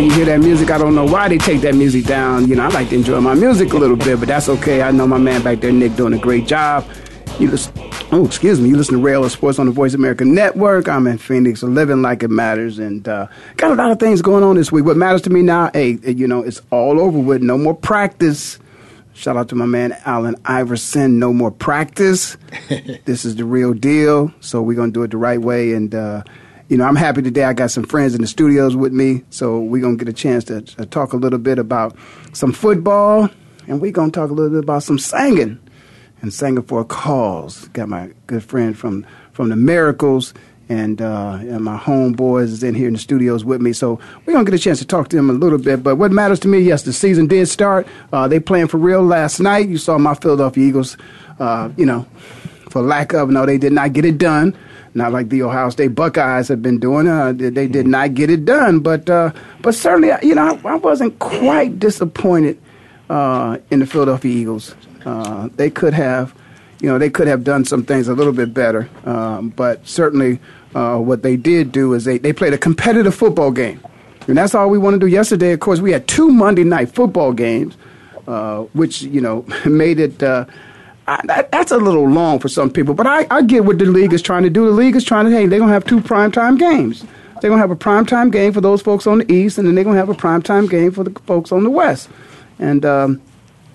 You hear that music. I don't know why they take that music down. You know, I like to enjoy my music a little bit, but that's okay. I know my man back there, Nick, doing a great job. You listen, oh, excuse me. You listen to Rail Sports on the Voice America Network. I'm in Phoenix, living like it matters, and uh, got a lot of things going on this week. What matters to me now, hey, you know, it's all over with. No more practice. Shout out to my man Allen Iverson. No more practice. this is the real deal. So we're gonna do it the right way, and uh, you know, I'm happy today. I got some friends in the studios with me, so we're gonna get a chance to, to talk a little bit about some football, and we're gonna talk a little bit about some singing and a cause. Got my good friend from from the Miracles. And, uh, and my homeboys is in here in the studios with me, so we're gonna get a chance to talk to them a little bit. But what matters to me, yes, the season did start. Uh, they playing for real last night. You saw my Philadelphia Eagles, uh, you know, for lack of no, they did not get it done not like the Ohio State Buckeyes have been doing. Uh, they did not get it done, but uh, but certainly, you know, I, I wasn't quite disappointed uh, in the Philadelphia Eagles. Uh, they could have, you know, they could have done some things a little bit better, um, but certainly, uh, what they did do is they they played a competitive football game, and that's all we want to do. Yesterday, of course, we had two Monday night football games, uh, which you know made it I, that, that's a little long for some people, but I, I get what the league is trying to do. The league is trying to, hey, they're going to have two primetime games. They're going to have a primetime game for those folks on the East, and then they're going to have a primetime game for the folks on the West. And um,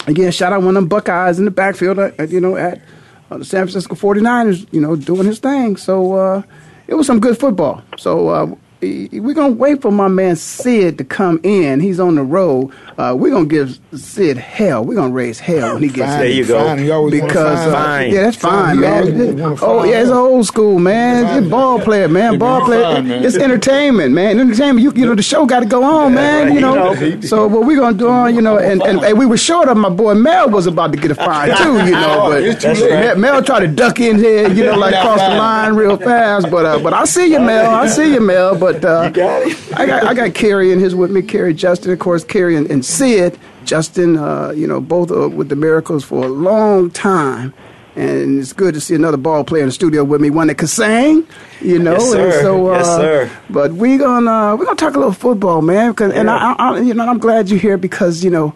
again, shout out one of them Buckeyes in the backfield, at, uh, you know, at uh, the San Francisco 49ers, you know, doing his thing. So uh, it was some good football. So uh, we're gonna wait for my man Sid to come in. He's on the road. Uh, we're gonna give Sid hell. We're gonna raise hell when he gets fine, there. You go. because uh, fine. yeah, that's fine, fine. man. Oh yeah, it's old school, man. It's ball player, man. Ball player. Fine, man. It's entertainment, man. Entertainment. You, you know the show got to go on, yeah, man. Right. You know. so what we're gonna do on, you know, and, and, and, we were short of my boy Mel was about to get a fine too, you know, but Mel, Mel tried to duck in here, you know, like cross the line real fast. But uh, but I see you, Mel. I see you, Mel. But uh, you got it. I got I got Kerry and his with me. Kerry, Justin, of course, Kerry and, and Sid. Justin, uh, you know, both uh, with the Miracles for a long time. And it's good to see another ball player in the studio with me, one that can sing, you know. Yes, sir. And so, uh, yes, sir. But we gonna we're gonna talk a little football, man. Cause, yeah. And I, I, you know, I'm glad you're here because you know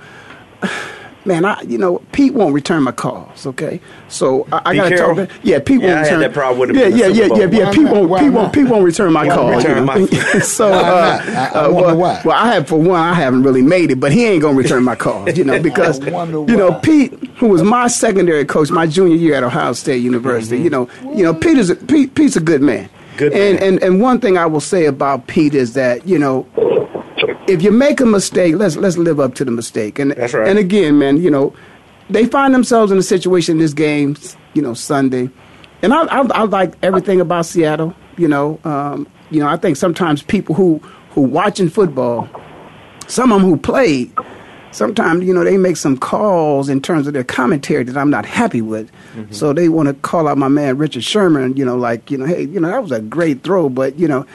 man, I you know Pete won't return my calls. Okay, so I, I got to talk. To, yeah, Pete yeah, won't return. that problem with him. Yeah, yeah, yeah, yeah, yeah. Pete won't, Pete won't, Pete won't return my call. Return my so, uh, I, I uh, well, why. well, I have for one, I haven't really made it, but he ain't gonna return my calls. You know, because you know Pete, who was my secondary coach my junior year at Ohio State University. Mm-hmm. You know, you know Pete is a, Pete, Pete's a good man. Good and, man. and and one thing I will say about Pete is that you know if you make a mistake, let's let's live up to the mistake. And That's right. and again, man, you know, they find themselves in a situation in this game, you know, Sunday. And I, I, I like everything about Seattle. You know, um, you know, I think sometimes people who who watching football, some of them who played, sometimes you know they make some calls in terms of their commentary that I'm not happy with. Mm-hmm. So they want to call out my man Richard Sherman. You know, like you know, hey, you know that was a great throw, but you know,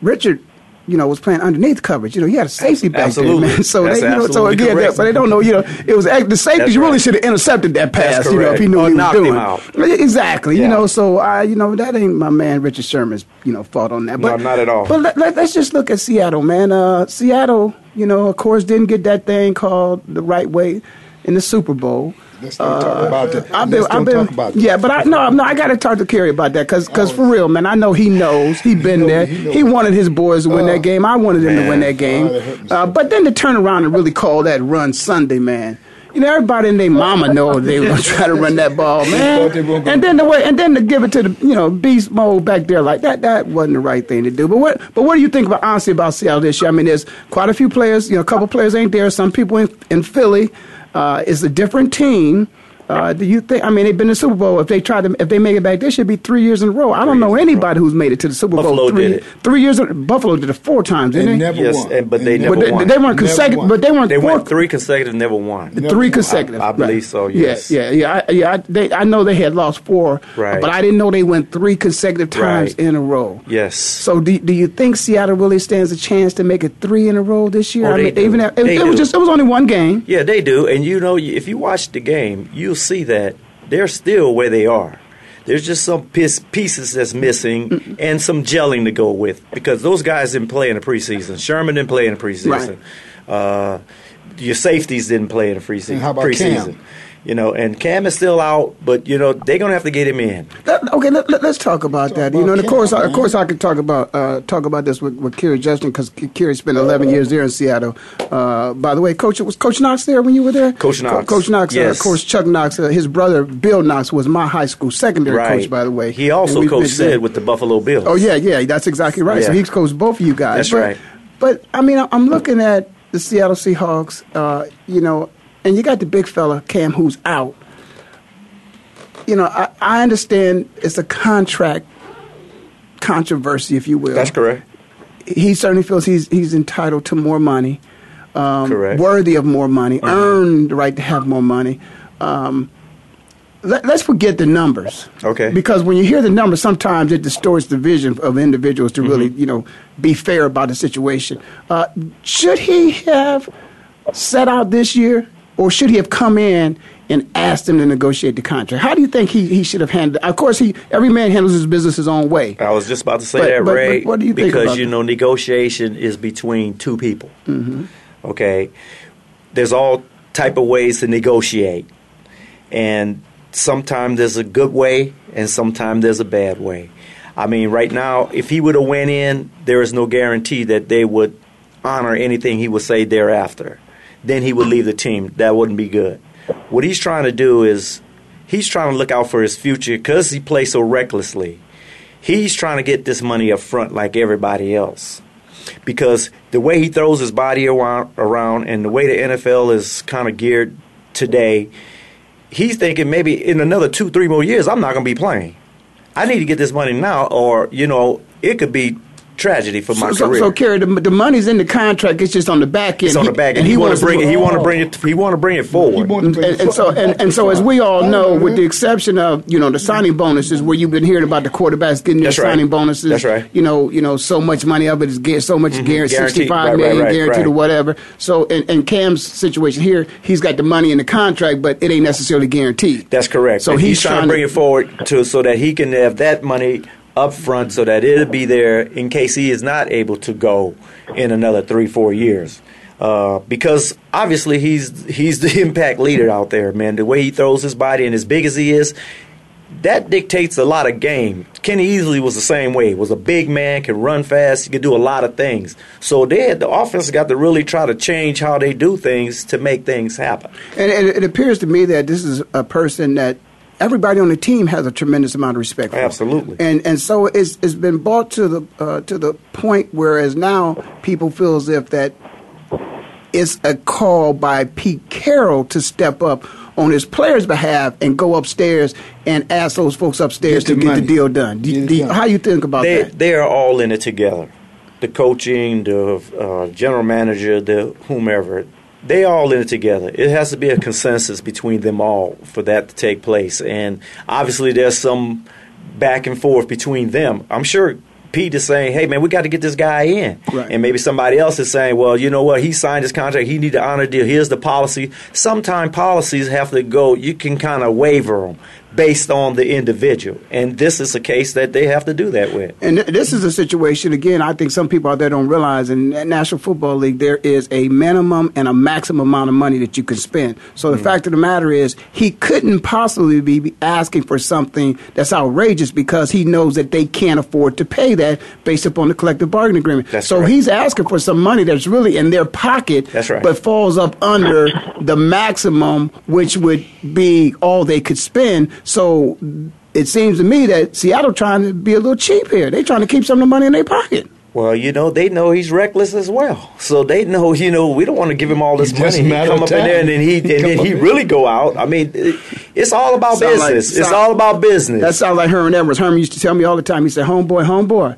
Richard you know, was playing underneath coverage. You know, he had a safety back absolutely. there, man. So That's they, you know, so again, but they don't know. You know, it was the safety. You really right. should have intercepted that pass. That's You know, if he knew Or what he was him doing. out. Exactly. You know, so I, you know, that ain't my man Richard Sherman's, you know, fault on that. No, But not at all. But let, let, us just look at Seattle, man. Uh, Seattle, you know, of course, didn't get that thing called the right way in the Super Bowl. Let's don't talk about that. I've been, I've been, yeah, but I no, no, I got to talk to Kerry about that because, Oh. for real, man, I know he knows. He been there. he wanted his boys to win Oh, that game. I wanted them to win that game. Oh, that hurt me uh, but then to turn around and really call that run Sunday, man. you know, everybody and their mama know they were gonna try to run that ball, man. And then the way, and then to give it to the, you know, beast mode back there like that, that wasn't the right thing to do. But what, but what do you think about honestly about Seattle this year? I mean, there's quite a few players, you know, a couple players ain't there. Some people in, in Philly. Uh, it's a different team. Uh, do you think? I mean, they've been in the Super Bowl. If they try to, if they make it back, this should be three years in a row. I don't know anybody who's made it to the Super Buffalo Bowl three did it. three years. in- Buffalo did it four times, didn't And they? never Yes, won. and- but they And never but they, won. they weren't Never consecutive. But they weren't. They four, went three consecutive, never won. Never three won. consecutive. I- I believe so, yes. Yeah, yeah, yeah. I, yeah I, they, I know they had lost four, Right. but I didn't know they went three consecutive times Right. in a row. Yes. So do, do you think Seattle really stands a chance to make it three in a row this year? Oh, I they mean, do. even if, it, They it was just it was only one game. Yeah, they do. And you know, if you watch the game, you'll see that they're still where they are. There's just some pieces that's missing and some gelling to go with because those guys didn't play in the preseason. Sherman didn't play in the preseason. Uh, your safeties didn't play in the preseason. And how about preseason. Kam? You know, and Kam is still out, but you know they're gonna have to get him in. Let- okay, let, let, us talk about that. you know, and of Kam, course, I, of course, I could talk about uh, talk about this with, with Kerry Justin because Kerry spent 11 years there in Seattle. Uh, by the way, Coach was Coach Knox there when you were there. Coach Knox. Co- Coach Knox. Uh, Yes. of course, Chuck Knox. Uh, his brother Bill Knox was my high school secondary right. coach. By the way, he also coached been- Sid with the Buffalo Bills. Oh yeah, yeah, that's exactly right. So Yeah. he's coached both of you guys. That's but, right. But I mean, I'm looking at the Seattle Seahawks. Uh, you know, and you got the big fella Kam who's out. You know, I, I understand it's a contract controversy, if you will. That's correct. He certainly feels he's he's entitled to more money, um, Correct. worthy of more money, earned the right to have more money. Um, let, us forget the numbers. Okay. Because when you hear the numbers, sometimes it distorts the vision of individuals to Mm-hmm. really, you know, be fair about the situation. Uh, should he have set out this year, or should he have come in and asked them to negotiate the contract? How do you think he, he should have handled? Of course, he every man handles his business his own way. I was just about to say But- that, but- Ray. but what do you think because you know, negotiation is between two people. Mm-hmm. Okay, there's all type of ways to negotiate, and sometimes there's a good way, and sometimes there's a bad way. I mean, right now, if he would have went in, there is no guarantee that they would honor anything he would say thereafter. Then he would leave the team. That wouldn't be good. What he's trying to do is he's trying to look out for his future because he plays so recklessly. He's trying to get this money up front like everybody else. Because the way he throws his body around, and the way the NFL is kind of geared today, he's thinking maybe in another two, three more years, I'm not going to be playing. I need to get this money now, or, you know, it could be tragedy for my so, career. so, Kerry, the, the money's in the contract. It's just on the back end. it's on the back, end. and he, want to bring it. He want to bring it. He want to bring it forward. wanted to And, and so, and, and so, as we all know, with the exception of you know the signing bonuses, where you've been hearing about the quarterbacks getting their That's right. signing bonuses, That's right. You know, you know, so much money of it is get so much mm-hmm. guaranteed, Guaranteed. sixty-five Right, million right, right, guaranteed or whatever. So, in, in Kam's situation here, he's got the money in the contract, but it ain't necessarily guaranteed. That's correct. So And he's trying, trying to bring it forward to so that he can have that money up front, so that it'll be there in case he is not able to go in another three, four years. Uh, because obviously he's he's the impact leader out there, man. The way he throws his body and as big as he is, that dictates a lot of game. Kenny Easley was the same way. Was a big man, can run fast, he could do a lot of things. So they had, the offense got to really try to change how they do things to make things happen. And it, it appears to me that this is a person that everybody on the team has a tremendous amount of respect for. Absolutely. And and so it's it's been brought to the uh, to the point whereas now people feel as if that it's a call by Pete Carroll to step up on his players' behalf and go upstairs and ask those folks upstairs Get to the get the deal done. Do, do you- done. how you think about they that? they are all in it together. The coaching, the uh, general manager, the whomever, they all in it together. It has to be a consensus between them all for that to take place. And obviously, there's some back and forth between them. I'm sure. Pete is saying, "Hey man, we got to get this guy in," Right. and maybe somebody else is saying, "Well, you know what? He signed his contract. He need to honor deal. Here's the policy." Sometimes policies have to go. You can kind of waver them based on the individual. And this is a case that they have to do that with. And th- this is a situation, again, I think some people out there don't realize in National Football League, there is a minimum and a maximum amount of money that you can spend. So the Mm. fact of the matter is, he couldn't possibly be asking for something that's outrageous because he knows that they can't afford to pay that based upon the collective bargaining agreement. That's so right. he's asking for some money that's really in their pocket, That's right. but falls up under the maximum, which would be all they could spend. So it seems to me that Seattle trying to be a little cheap here. They trying to keep some of the money in their pocket. Well, you know, they know he's reckless as well. So they know, you know, we don't want to give him all this It's just money. He matter come of up in there and then he and Come then he really go out. I mean, it- it's all about Sound like- business. it's all about business. That sounds like Herman Edwards. Herman used to tell me all the time. He said, "Homeboy, homeboy,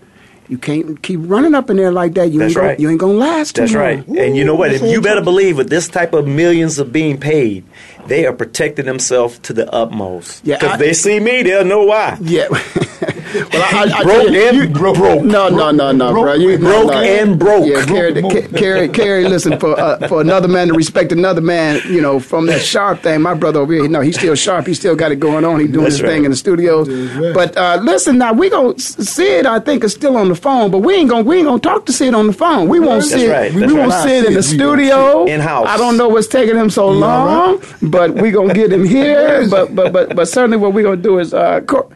you can't keep running up in there like that. You That's ain't gonna, right. you ain't gonna last That's long." right. And you know what? If you better believe with this type of millions of being paid, they are protecting themselves to the utmost. Yeah, Because they see me, they'll know why. Yeah. well, I, I, Broke you, and you- broke. No, no, no, no, Broke. bro. You, Broke no. and broke. Yeah, Kerry, Broke. Kerry, Kerry, listen, for uh, for another man to respect another man, you know, from that sharp thing. My brother over here, no, he's still sharp. He still got it going on. He's doing That's his right. thing in the studios. right. But uh, listen, now we gonna Sid. I think is still on the phone, but we ain't gonna we ain't gonna talk to Sid on the phone. We won't That's Sid. right. We That's won't right. Sid in the Sid, we gonna studio In-house. I don't know what's taking him so long, but we gonna get him here. but but but but certainly what we gonna do is. Uh, cor-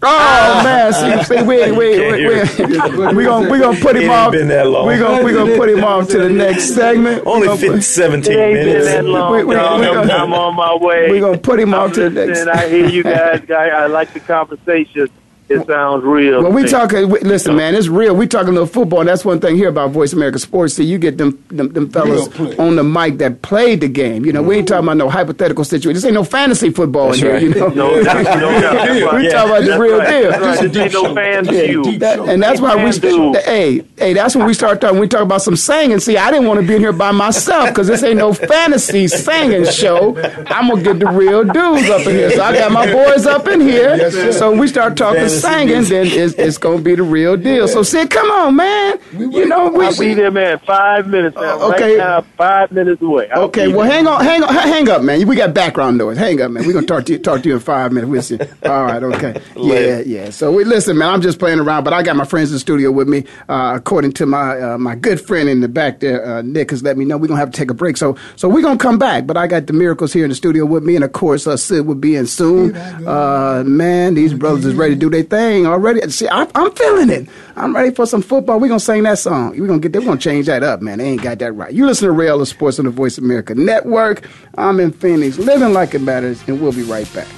Oh ah. man, see, ah. see, we, we, we, we, we gonna we gonna put him off. been that long. We gonna we gonna put him off to the next segment. We Only gonna 15, put- 17 It ain't been minutes. that long, We- we- dog. we gonna- I'm on my way. we gonna put him off to the next. Listen, I hear you guys. guy. I like the conversation. It sounds real. When we to me. talking, listen, man, it's real. We talking little football, and that's one thing here about Voice America Sports. See, you get them them, them fellas on the mic that played the game. You know, we ain't talking about no hypothetical situation. This ain't no fantasy football That's in here. right. You know, No, that's, no, that's right. we Yeah. talking about the real right. deal. That's right. This ain't no fan Yeah, that- and that's why we Man, st- dude. hey hey that's when we start talking we talk about some singing see I didn't want to be in here by myself because this ain't no fantasy singing show I'm gonna get the real dudes up in here so I got my boys up in here Yes, so we start talking Fantasy singing then it's, it's gonna be the real deal so Sid come on man you know we I'll be there, man. Five minutes now. Uh, okay. Right now, five minutes away. I'll Okay, well, there. hang on, hang on, hang up, man. We got background noise. Hang up, man. We're gonna talk to you, talk to you in five minutes. We'll see. All right, okay. Yeah, yeah. So we listen, man. I'm just playing around, but I got my friends in the studio with me. Uh, according to my uh, my good friend in the back there, uh, Nick has let me know we're gonna have to take a break. So so we're gonna come back. But I got the miracles here in the studio with me, and of course, uh, Sid will be in soon. Uh, man, these brothers is ready to do their thing already. See, I, I'm feeling it. I'm ready for some football. We're gonna sing that song. We're gonna get. We're gonna change that up, man. They ain't got that right. You listen to Real of Sports on the Voice of America Network. I'm in Phoenix, living like it matters, and we'll be right back.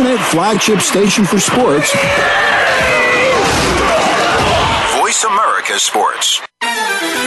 Internet flagship station for sports. Voice America Sports.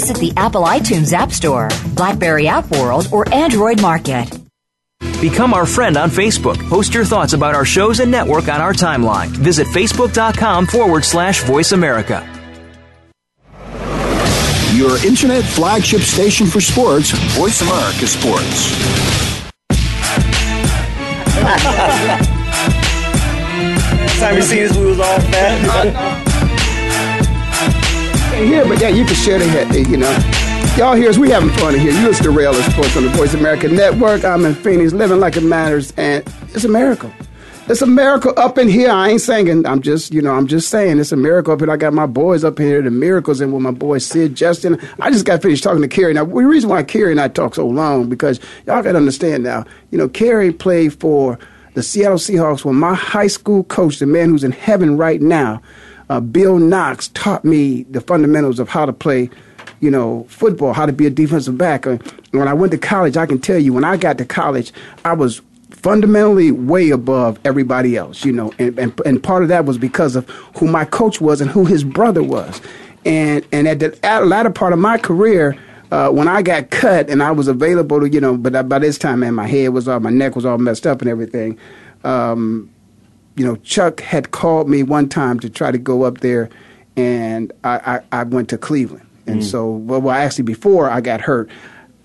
Visit the Apple iTunes App Store, Blackberry App World, or Android Market. Become our friend on Facebook. Post your thoughts about our shows and network on our timeline. Visit facebook.com forward slash voice America. Your internet flagship station for sports, Voice America Sports. time you seen us, we was all fat. here, but yeah, you can share the head, eh, you know. Y'all here's we having fun in here. You listen to Rail Sports on the Voice America Network. I'm in Phoenix, living like it matters, and it's a miracle. It's a miracle up in here. I ain't singing. I'm just, you know, I'm just saying it's a miracle up here. I got my boys up here, the miracles, and with my boy Sid Justin. I just got finished talking to Kerry. Now, the reason why Kerry and I talk so long because y'all got to understand now. You know, Kerry played for the Seattle Seahawks when my high school coach, the man who's in heaven right now, uh, Bill Knox, taught me the fundamentals of how to play you know, football, how to be a defensive back. And when I went to college, I can tell you, when I got to college, I was fundamentally way above everybody else, you know, and, and, and part of that was because of who my coach was and who his brother was. And, and at the at latter part of my career, uh, when I got cut and I was available to, you know, but by this time, man, my head was all, my neck was all messed up and everything. Um, you know, Chuck had called me one time to try to go up there, and I, I, I went to Cleveland. And mm. so, well, well, actually, before I got hurt,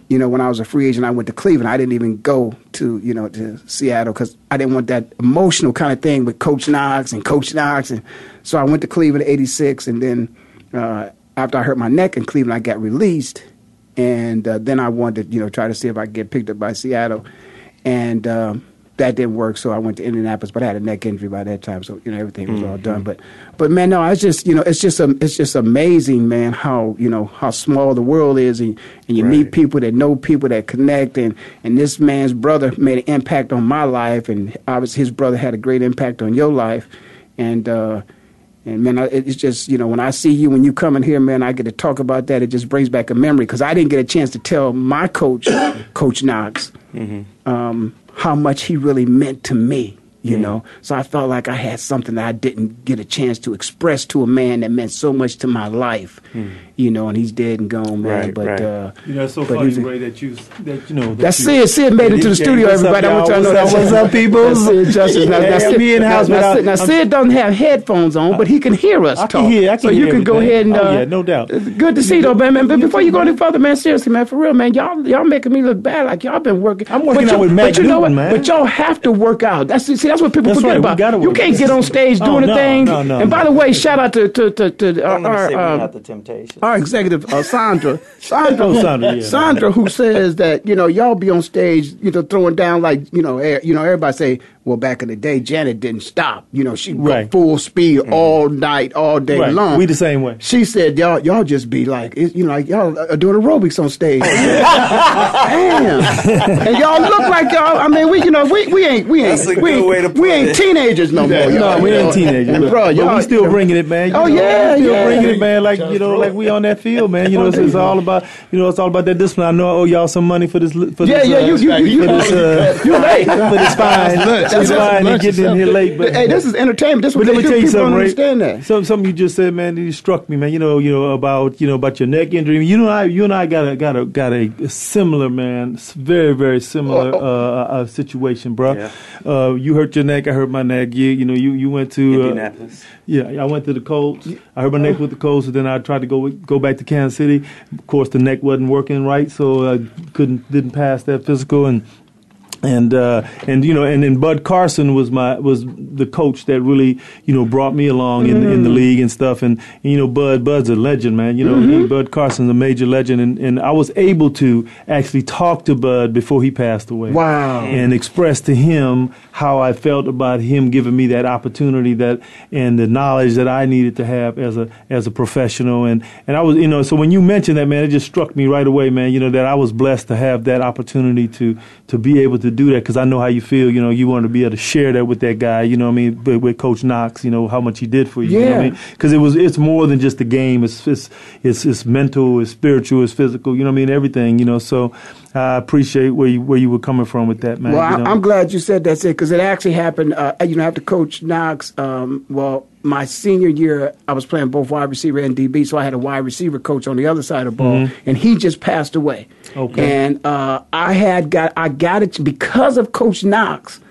you know, when I was a free agent, I went to Cleveland. I didn't even go to, you know, to Seattle because I didn't want that emotional kind of thing with Coach Knox and Coach Knox. And so I went to Cleveland in 86. And then uh, after I hurt my neck in Cleveland, I got released. And uh, then I wanted to, you know, try to see if I could get picked up by Seattle. And, um, that didn't work, so I went to Indianapolis. But I had a neck injury by that time, so you know everything was mm-hmm. all done. But but man, no, it's just you know it's just um, it's just amazing, man, how you know how small the world is, and, and you right. meet people that know people that connect, and and this man's brother made an impact on my life, and obviously his brother had a great impact on your life, and. uh and man, it's just you know when I see you when you come in here, man, I get to talk about that. It just brings back a memory because I didn't get a chance to tell my coach, Coach Knox, mm-hmm. um, how much he really meant to me you know. So I felt like I had something that I didn't get a chance to express to a man that meant so much to my life, mm. You know. And he's dead and gone, man. Right, but right. Uh, you know, it's so funny, Ray, that you that you know. That that's you, Sid. Sid made it to the studio. Everybody, I want y'all to know that. What's up, people? That's Sid Justin. Now, yeah, Sid, me in the house. Now, now, Sid, now Sid doesn't have headphones on, but he can hear us I talk. Can hear, I can so hear you can go ahead and. Uh, oh, yeah, no doubt. Good to see you, though, man. But before you go any further, man, seriously, man, for real, man, y'all y'all making me look bad. Like y'all been working. I'm working out with Matt But you know what? man. But y'all have to work out. That's see, that's what people forget about. You can't get on stage Oh, doing no, a thing. no, no, and by the way, shout out to to to, to our, I'm gonna say we um, got the temptation. Our executive uh, Sandra, Sandra, Oh, Sandra, yeah. Sandra, who says that you know y'all be on stage, you know, throwing down like you know, air, you know, everybody say, well, back in the day, Janet didn't stop. You know, she go Right. full speed all night, all day Right. long. We the same way. She said, y'all, y'all just be like, it, you know, like y'all are doing aerobics on stage. Damn, and y'all look like y'all. I mean, we, you know, we, we ain't, we ain't, we ain't, we ain't teenagers no more. No, we ain't teenagers, And bro, y'all, we still you know, bringing it, man. You Oh, know, yeah, we still yeah. bringing it, man. Like you know, like we on that field, man. You know, it's, it's all about you know, it's all about that discipline. I know I owe y'all some money for this. For Yeah, this, yeah, uh, you, you, you, you, for this, uh, you late. for this fine, Lunch. this That's fine, and lunch getting in here late. But hey, this is entertainment. This is But what let me tell you something, understand that. Some, something you just said, man, it struck me, man. You know, you know about you know about your neck injury. You know, I, you and I got a got a got a, similar, man, very very similar Oh, uh, uh, situation, bro. Yeah. Uh, you hurt your neck, I hurt my neck. You, you know, you you went to uh, Indianapolis. yeah, I went to the Colts. I hurt my neck with the Colts, and then I tried to go go back to Kansas City. Of course, the neck wasn't working right, so I couldn't didn't pass that physical and. And uh, and you know, and then Bud Carson was my was the coach that really you know brought me along in in the league and stuff. And, and you know, Bud Bud's a legend, man. You know, he- Bud Carson's a major legend, and, and I was able to actually talk to Bud before he passed away Wow. and express to him how I felt about him giving me that opportunity that and the knowledge that I needed to have as a as a professional and and I was you know so when you mentioned that man it just struck me right away man you know that I was blessed to have that opportunity to to be able to do that because I know how you feel you know you want to be able to share that with that guy you know what I mean with, with Coach Knox you know how much he did for you you know what I Yeah. mean because it was it's more than just a game it's it's it's it's mental it's spiritual it's physical you know what I mean everything you know so I appreciate where you where you were coming from with that, man. Well, you I, know? I'm glad you said that, because it actually happened. Uh, you know, after Coach Knox, um, well, my senior year, I was playing both wide receiver and DB, so I had a wide receiver coach on the other side of the ball, Mhm. and he just passed away. Okay. And uh, I had got I got it because of Coach Knox.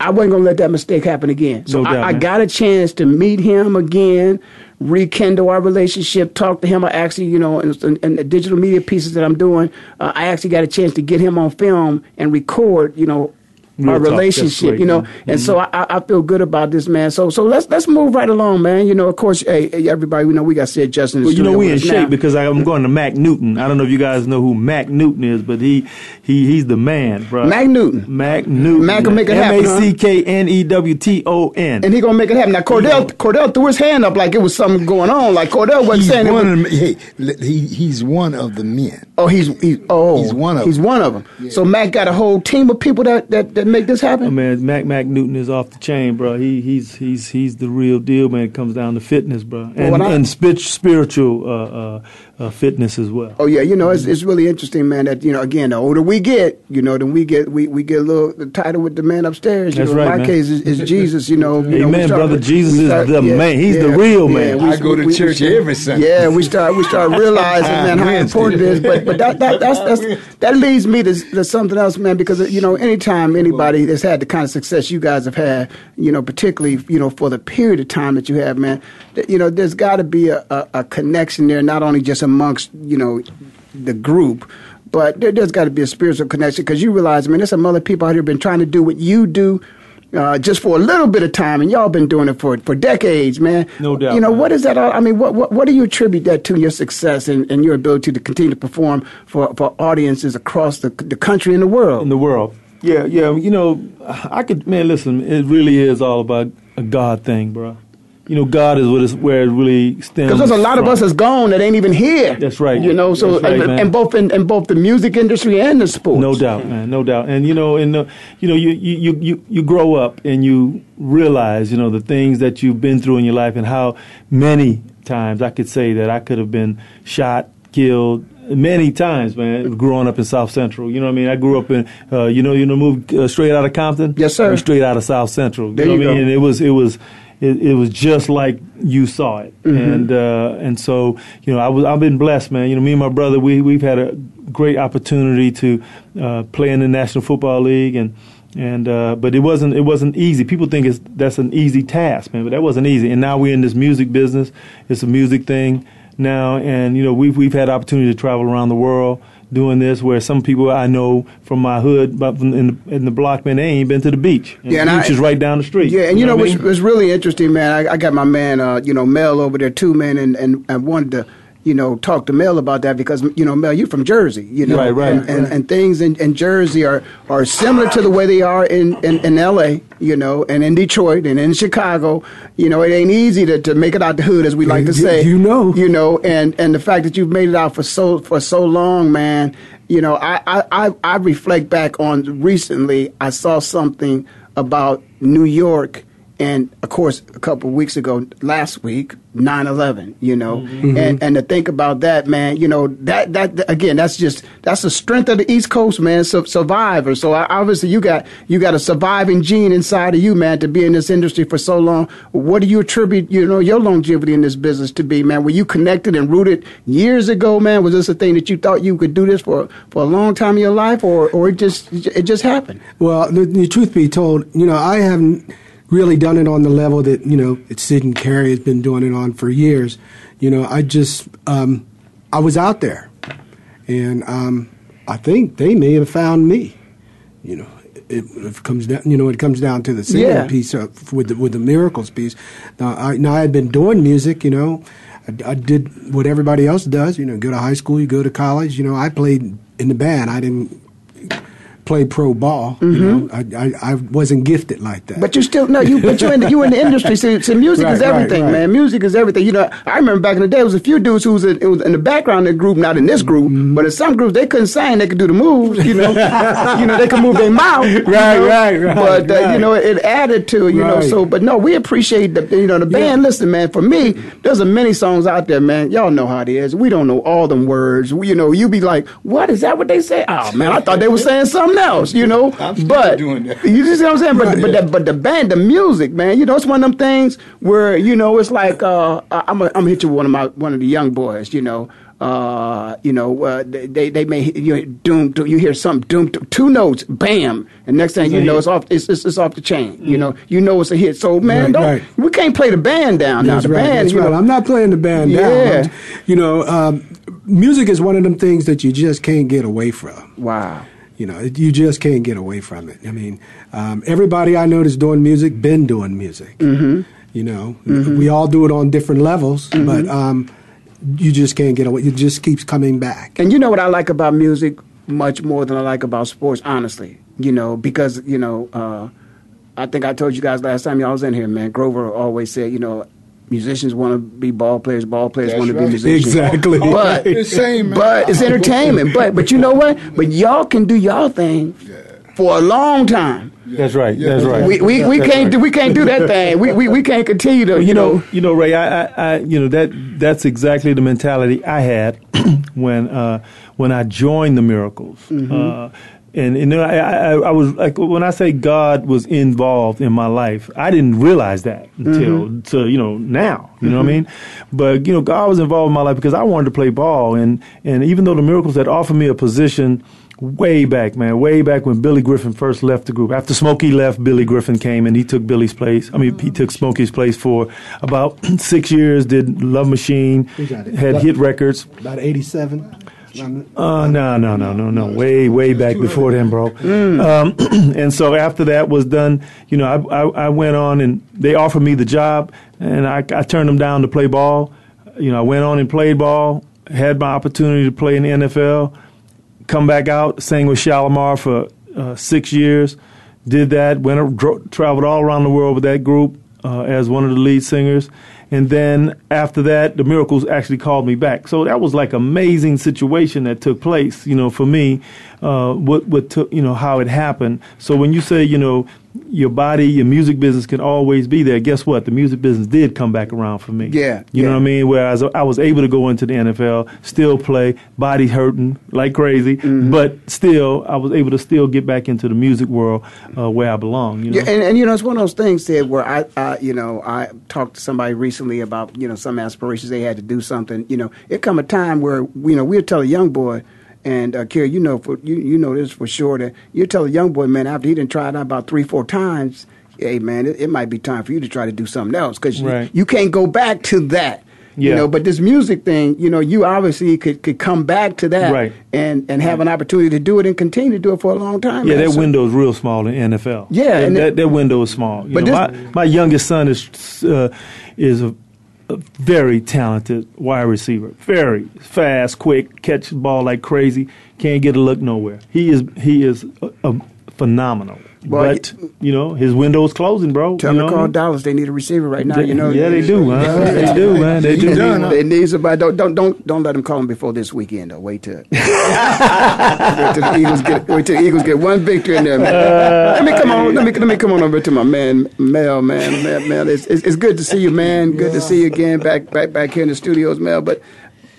I wasn't gonna let that mistake happen again. So No doubt, I, I got a chance to meet him again, rekindle our relationship, talk to him. I actually, you know, in the digital media pieces that I'm doing, uh, I actually got a chance to get him on film and record, you know. Real our relationship, great, you know, man. and so mm-hmm. I, I I feel good about this, man. So so let's let's move right along, man. You know, of course, hey, hey, everybody, we know we got Sid Justin. in Well, you know we in shape now. because I'm going to Mack Newton. I don't know if you guys know who Mack Newton is, but he he he's the man, bro. Mack Newton. Mack Newton. Mack will make it happen. M A C K N E W T O N. and he gonna make it happen. Now Cordell Cordell threw his hand up like it was something going on. Like Cordell wasn't He's saying it was, of hey, he, he's one of the men. Oh, he's he's oh He's one of he's them. one of them. So Mack got a whole team of people that that, that make this happen. Oh, man, Mack Mack Newton is off the chain, bro. He he's he's he's the real deal, man. It comes down to fitness, bro, and when I- and spiritual uh, uh, uh, fitness as well. Oh yeah, you know it's, it's really interesting, man. That you know again, the older we get, you know, then we get we, we get a little tighter with the man upstairs. You That's know, right, in my man. case is, is Jesus. You know, you know, Amen, start- brother. Jesus we is start- the man. He's the real man. we- I go to we- we- church we- every Sunday. Yeah, we start we start realizing, man, how important it is. But but that that that's, that's that leads me to, to something else, man. Because you know, anytime anybody has had the kind of success you guys have had, you know, particularly you know for the period of time that you have, man, that, you know, there's got to be a, a, a connection there, not only just amongst you know the group. But there, there's got to be a spiritual connection because you realize, I mean, there's some other people out here been trying to do what you do uh, just for a little bit of time, and y'all been doing it for for decades, man. No doubt, You know man. what is that? all- I mean, what what, what do you attribute that to? Your success and, and your ability to continue to perform for, for audiences across the the country and the world. in the world. Yeah, yeah. You know, I could man. Listen, it really is all about a God thing, bro. You know, God is what is where it really stems. Because there's a lot of us that's gone that ain't even here. That's right. You know, so right, and, and both in, in both the music industry and the sports. No doubt, man. No doubt. And you know, and uh, you know, you, you you you grow up and you realize, you know, the things that you've been through in your life and how many times I could say that I could have been shot, killed. Many times, man. Growing up in South Central, you know what I mean. I grew up in, uh, you know, you know, moved uh, straight out of Compton. Yes, sir. Straight out of South Central. You There know you what I mean? go. And it was, it was, it, it was just like you saw it. Mm-hmm. And uh, and so, you know, I was, I've been blessed, man. You know, me and my brother, we we've had a great opportunity to uh, play in the National Football League, and and uh, but it wasn't it wasn't easy. People think it's that's an easy task, man, but that wasn't easy. And now we're in this music business. It's a music thing now, and you know, we've we've had opportunity to travel around the world. Doing this, where some people I know from my hood, but from in the, in the block, man, they ain't been to the beach. And Yeah, and beach I- is right down the street. Yeah, and you know, I what's, what's really interesting, man. I, I got my man, uh, you know, Mel over there too, man, and, and and wanted to, you know, talk to Mel about that because you know, Mel, you're from Jersey, you know, Right, right, and, and, right. and things in, in Jersey are, are similar to the way they are in, in, in L.A., you know, and in Detroit and in Chicago. You know, it ain't easy to, to make it out the hood, as we like to say. you know. you know, and and the fact that you've made it out for so for so long, man. You know, I I, I, I reflect back on recently. I saw something about New York. And of course, a couple of weeks ago, last week, 9/11. You know, Mm-hmm. and and to think about that, man. You know, that that again, that's just that's the strength of the East Coast, man. So, survivor. So obviously, you got you got a surviving gene inside of you, man, to be in this industry for so long. What do you attribute, you know, your longevity in this business to be, man? Were you connected and rooted years ago, man? Was this a thing that you thought you could do this for for a long time in your life, or or it just it just happened? Well, the, the truth be told, you know, I haven't really done it on the level that you know Sid and Kerry has been doing it on for years. You know, I just um, I was out there, and um, I think they may have found me. You know, it, it comes down. You know, it comes down to the singing Yeah. piece of, with the, with the miracles piece. Now, I, now I had been doing music. You know, I, I did what everybody else does. You know, go to high school, you go to college. You know, I played in the band. I didn't play pro ball. You know, I, I I wasn't gifted like that. But you still no, you but you in the, you in the industry. So, so music is Right, right, everything, right. man. Music is everything. You know, I remember back in the day, it was a few dudes who was in, it was in the background of the group, not in this group, Mm-hmm. but in some groups they couldn't sing, they could do the moves. You know, you know they could move their mouth. you Right, know, right, right, But uh, you know, it added to you know. So, but no, we appreciate the you know the band. Listen, man, for me, there's a many songs out there, man. Y'all know how it is. We don't know all them words. We, you know, you be like, what is that? What they say? Oh man, I thought they were saying something else. You know, but doing that. you just see what I'm saying? But, but, the, but the band, the music, man, you know, it's one of them things where, you know, it's like, uh, I'm going to hit you with one of my, one of the young boys, you know, uh, you know, uh, they, they, may, you hear doom, doom, you hear something, doom, doom, two notes, bam, and next thing you know, it's off, it's, it's, it's off the chain, you know, you know it's a hit. So, man, Right, don't, right. we can't play the band down now. The right. band, that's you right. know, I'm not playing the band Yeah. down. I'm- You know, um, music is one of them things that you just can't get away from. wow. You know, you just can't get away from it. I mean, um, everybody I know that's doing music been doing music. Mm-hmm. You know, we all do it on different levels, Mm-hmm. but um, you just can't get away. It just keeps coming back. And you know what I like about music much more than I like about sports, honestly. You know, because, you know, uh, I think I told you guys last time y'all was in here, man. Grover always said, you know, musicians want to be ball players, ball players That's want to right. be musicians. Exactly. But, The same, but it's entertainment. But but you know what? But y'all can do y'all thing for a long time. That's right. Yeah, That's that's right. We, we, we can't do we can't do that thing. We, we, we can't continue to you, you know, know, you know, Ray, I, I, I, you know that that's exactly the mentality I had when uh, when I joined the Miracles. Uh, and and I, I, I was like when I say God was involved in my life, I didn't realize that until mm-hmm. to you know now. You know what I mm-hmm. mean? But you know, God was involved in my life because I wanted to play ball, and and even though the Miracles had offered me a position way back, man, way back when Billy Griffin first left the group. After Smokey left, Billy Griffin came and he took Billy's place. I mean, he took Smokey's place for about six years. Did Love Machine, We got it. had hit records. About 87. Uh, no, no, no, no, no. Way, way back before then, bro. Um, and so after that was done, you know, I, I, I went on and they offered me the job, and I, I turned them down to play ball. You know, I went on and played ball, had my opportunity to play in the NFL, come back out, sang with Shalamar for uh, six years, did that, went dro- traveled all around the world with that group uh, as one of the lead singers. And then after that, the Miracles actually called me back. So that was like amazing situation that took place, you know, for me, uh, what, what took, you know, how it happened. So when you say, you know, your body, your music business can always be there, guess what? The music business did come back around for me. Yeah, You know what I mean? Whereas I was able to go into the NFL, still play, body hurting like crazy, Mm-hmm. but still, I was able to still get back into the music world uh, where I belong. You know? Yeah, and, and you know, it's one of those things Sid, where I, I, you know, I talked to somebody recently about, you know, some aspirations they had to do something. You know, it come a time where, you know, we'll tell a young boy, and uh, Kerry, you know, for you, you know this for sure that you tell a young boy, man, after he didn't try it out about three, four times, hey, man, it, it might be time for you to try to do something else because Right. you, you can't go back to that. You know, but this music thing, you know, you obviously could, could come back to that Right. and, and have an opportunity to do it and continue to do it for a long time. Yeah, man. that So- window is real small in NFL. Yeah, that, and that, it- that window is small. You But know, this- my my youngest son is uh, is a, a very talented wide receiver. Very fast, quick, catch the ball like crazy. Can't get a look nowhere. He is he is a, a phenomenal. Well, but you know his window is closing, bro. Tell you them know to call? Dallas. They need a receiver right now. They- You know. yeah, they do, huh? They do, man. They do. They need somebody. Don't don't don't don't let them call him before this weekend. Though. Wait till, wait till the Eagles get wait till the Eagles get one victory in there. Man. let me come on. Let me let me come on over to my man Mel. Man, Mel, Mel. It's, it's it's good to see you, man. Good to see you again back back back here in the studios, Mel. But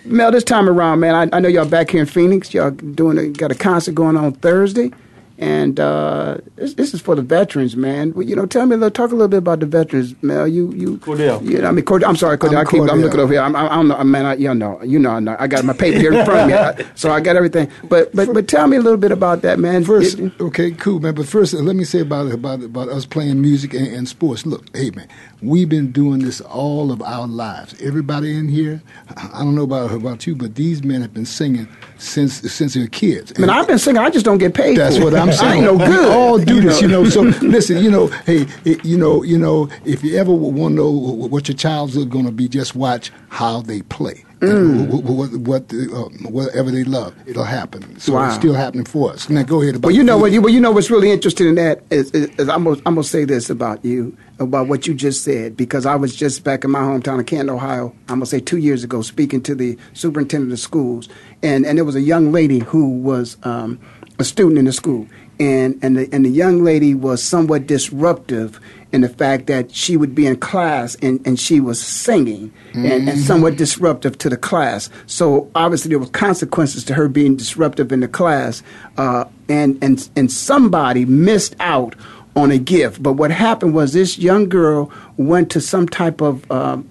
Mel, this time around, man, I, I know y'all back here in Phoenix. Y'all doing a, got a concert going on Thursday. And uh, this, this is for the veterans, man. Well, you know, tell me a little, talk a little bit about the veterans, Mel. You, you, Cordell. Yeah, I mean, Cordell. I'm sorry, Cordell. I'm I keep, I'm Cordell. looking over here. I'm, I, I don't know, man. I, you know, you know, I, know. I got my paper here in front of me, I- so I got everything. But, but, but tell me a little bit about that, man. First, It- okay, cool, man. But first, let me say about about about us playing music and, and sports. Look, hey, man, we've been doing this all of our lives. Everybody in here, I I don't know about about you, but these men have been singing since since they were kids. I mean, I've been singing. I just don't get paid. That's for it. I'm saying. no We good. all do this, you know. So listen, you know, hey, it, you know, you know, if you ever want to know what your child's going to be, just watch how they play. Wh- what, what uh, whatever they love, it'll happen. So Wow. it's still happening for us. Now go ahead. About Well, you know what? You, well, you know what's really interesting in that is, is, is I'm gonna, I'm gonna say this about you, about what you just said, because I was just back in my hometown of Canton, Ohio. I'm gonna say two years ago, speaking to the superintendent of schools, and and there was a young lady who was um, a student in the school, and and the, and the young lady was somewhat disruptive in the fact that she would be in class and, and she was singing and, and somewhat disruptive to the class. So obviously there were consequences to her being disruptive in the class, uh, and and and somebody missed out on a gift. But what happened was this young girl went to some type of um,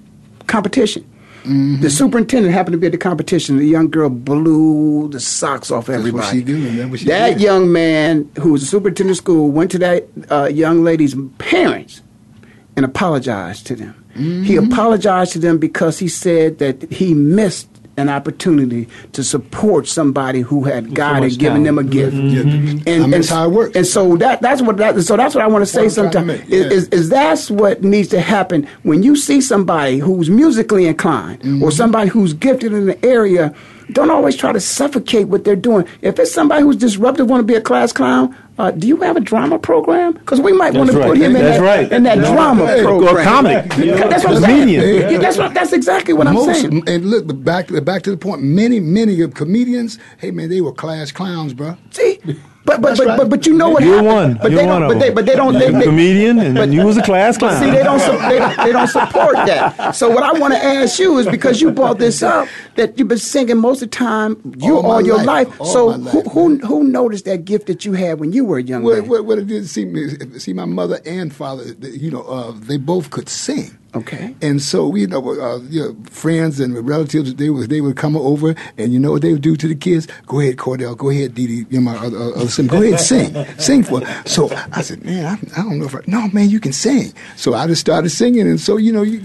competition. The superintendent happened to be at the competition. The young girl blew the socks off everybody. what she do, that's what she that did. young man, who was the superintendent of school, went to that uh, young lady's parents and apologized to them. He Mm-hmm. apologized to them because he said that he missed an opportunity to support somebody who had God much had given them a gift. Mhm. And, and that's how it works. And so that that's what that, so that's what I want to say What I'm trying to sometimes yeah. is, is, is that's what needs to happen when you see somebody who's musically inclined Mm-hmm. or somebody who's gifted in the area. Don't always try to suffocate what they're doing. If it's somebody who's disruptive, want to be a class clown, uh, do you have a drama program? Because we might want to That's put right. him in That's that, right. in that No, drama hey, or program. comedy. Yeah, That's what I'm saying. Yeah, That's what, that's exactly what I'm saying. And look, back back to the point. Many many of comedians, hey man, they were class clowns, bro. See, but but but, right. but but you know what You're happened. one. But You're they one don't. But they but they don't. They, You're a they, comedian, and you was a class clown. See, they don't, su- they, don't- they don't support that. So what I want to ask you is because you brought this up that you've been singing most of the time, you All all, your life. life. All so my who, life, who who noticed that gift that you had when you were a young What, man? what, what it did see me, see my mother and father, you know, uh, they both could sing. Okay. And so you know, uh, you know, friends and relatives, they would they would come over, and you know what they would do to the kids? Go ahead, Cordell. Go ahead, Dee Dee. You know, my other, other son, go ahead, sing, sing for. Us. So I said, man, I, I don't know if I, no, man, you can sing. So I just started singing, and so you know, you,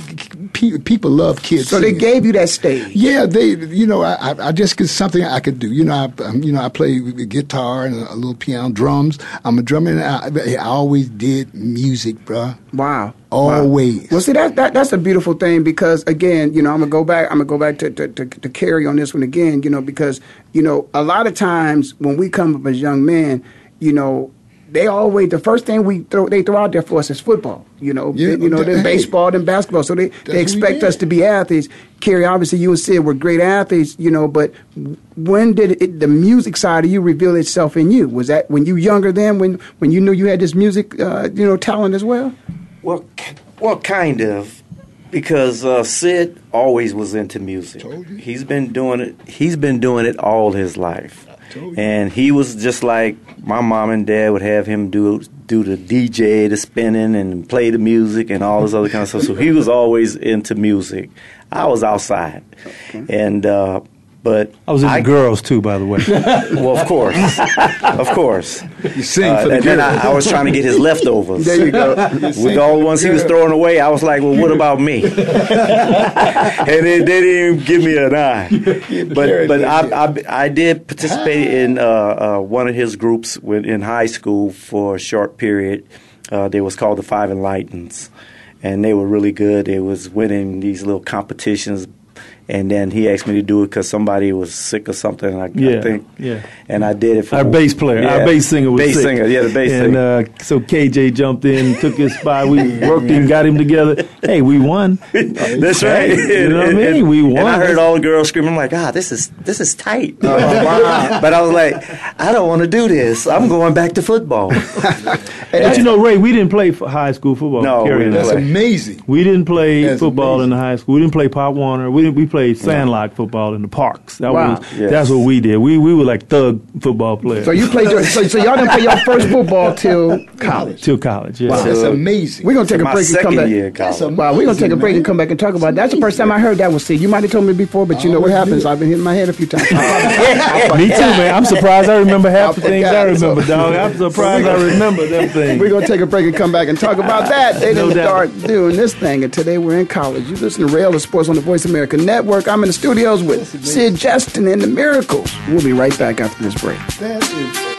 pe- people love kids. So they gave you that stage. Yeah, they, you know, I, I, just it's something I could do. You know, I, um, you know, I play guitar and a, little piano, drums. I'm a drummer, and I, I always did music, bruh. Wow. Always. Well, see that, that that's a beautiful thing because again, you know, I'm gonna go back. I'm gonna go back to, to, to, to carry on this one again. You know, because you know, a lot of times when we come up as young men, you know, they always the first thing we throw they throw out there for us is football. You know, Yeah, you know, then hey. baseball, then basketball. So they, they expect us to be athletes. Kerry, obviously, you and Sid were great athletes. You know, but when did it, the music side of you reveal itself in you? Was that when you younger then, when when you knew you had this music, uh, you know, talent as well? Well, well, kind of, because uh, Sid always was into music. He's been doing it. He's been doing it all his life, and he was just like my mom and dad would have him do do the DJ, the spinning, and play the music and all this other kind of stuff. So he was always into music. I was outside, and uh, but I was into girls too, by the way. well, of course, of course. You sing Uh, for the and then. I, I was trying to get his leftovers. There you go. With all the ones he was throwing away, I was like, "Well, what about me?" and they, they didn't even give me an eye. But but I, I, I did participate in uh, uh, one of his groups when, in high school for a short period. Uh, they was called the Five Enlightens, and they were really good. They was winning these little competitions. And then he asked me to do it because somebody was sick or something. I, I Yeah, think, yeah. And I did it for Our bass player, Yeah. our bass singer was bass sick. singer, yeah, the bass and, singer. uh, so KJ jumped in, took his spot. We worked him, got him together. Hey, we won. That's Hey, right. You know what I mean? And- we And I heard all the girls screaming. I'm like, ah, this is this is tight. Oh, but I was like, I don't want to do this. I'm going back to football. But you know, Ray, we didn't play f- high school football. No, Kerry we didn't I. play. amazing. We didn't play That's football in the high school. We didn't play Pop Warner. We didn't, we played sandlot football in the parks. That Wow. was Yes. that's what we did. We we were like thug football players. So you played. Your, so, so y'all didn't play your first football till college. till college. Yeah. That's amazing. We're gonna take a break and come second back. year in college. That's Wow, we're gonna take a break and come back and talk about it. That's the first time I heard that was Sid. You might have told me before, but you know what happens. I've been hitting my head a few times. Me too, man. I'm surprised I remember half the things I remember, So- dog. I'm surprised I remember them things. We're gonna take a break and come back and talk about that. They didn't start doing this thing, and today we're in college. You listen to Ray Ellis Sports on the Voice America Network. I'm in the studios with Sid Justin and the Miracles. We'll be right back after this break. That is.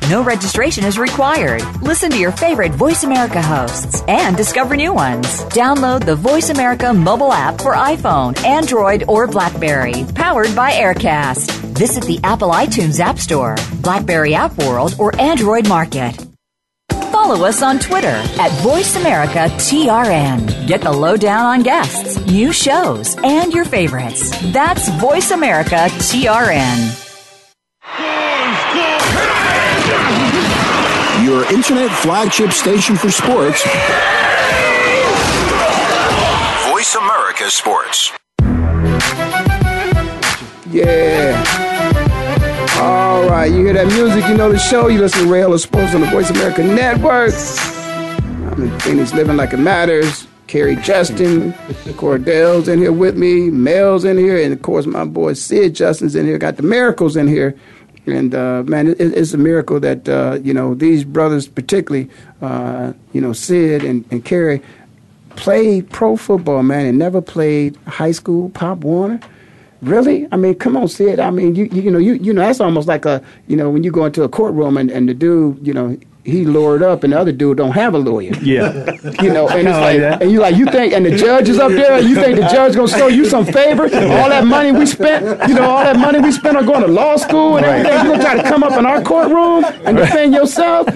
No registration is required. Listen to your favorite Voice America hosts and discover new ones. Download the Voice America mobile app for iPhone, Android, or Blackberry, powered by AirKast. Visit the Apple iTunes App Store, Blackberry App World, or Android Market. Follow us on Twitter at VoiceAmericaTRN. Get the lowdown on guests, new shows, and your favorites. That's Voice America VoiceAmericaTRN. Your internet flagship station for sports, Voice America Sports. Yeah. All right, you hear that music, you know the show. You listen to Ray Ellis Sports on the Voice America Network. I'm in Phoenix, living like it matters. Kerry Justin, Cordell's in here with me, Mel's in here, and of course my boy Sid Justin's in here. Got the miracles in here, and uh, man, it, it's a miracle that uh, you know these brothers, particularly uh, you know Sid and, and Kerry, played pro football, man, and never played high school Pop Warner. Really? I mean, come on, Sid. I mean, you you, you know you you know that's almost like a you know when you go into a courtroom and, and the dude you know he lured up and the other dude don't have a lawyer. Yeah. You know, and it's like like, and you like you think, and the judge is up there, and you think the judge gonna show you some favor? All that money we spent, you know, all that money we spent on going to law school and Right. everything. You gonna try to come up in our courtroom and defend yourself?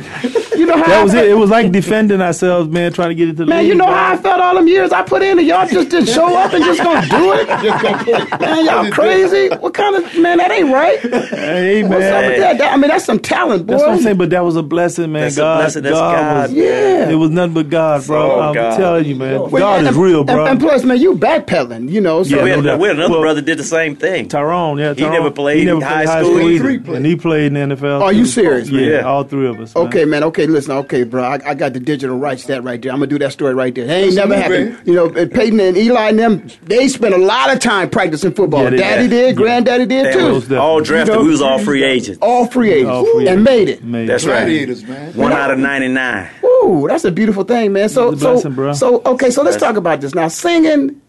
You know how That was felt- it. It was like defending ourselves, man, trying to get it to the Man, league, you know how I felt all them years I put in, and y'all just didn't show up and just gonna do it? Man, y'all crazy? What kind of man? That ain't right. Hey, man. What's up with that? That- I mean, that's some talent, boy. That's what I'm saying, but that was a blessing, man. That's a God, blessing. That's God, God. was, Yeah. it was nothing but God, bro. all I'm God. telling you, man. Well, God and- is real, bro. And, plus, man, you backpedaling, you know. So Yeah, we had, doubt. we had another Well- brother did the same thing. Tyrone, yeah, He never played he never high played school either, either. and he played in the NFL. Are you serious. Yeah, Yeah. all three of us. man. Okay, man. Okay, listen. Okay, bro. I, I got the digital rights that right there. I'm gonna do that story right there. It ain't never happened. You know, and Peyton and Eli and them, they spent a lot of time practicing football. Yeah, Daddy yeah. did, Granddaddy did They too. was the- all drafted. You know, we was all free agents. All free agents All free and made it. Made That's right. Man. One out of ninety nine. Ooh, that's a beautiful thing, man. So, It's so, blessing, bro. so, okay. So let's talk about this now. Singing,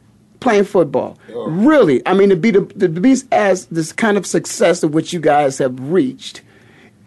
playing football. Really, I mean, to be the, to be as this kind of success of which you guys have reached.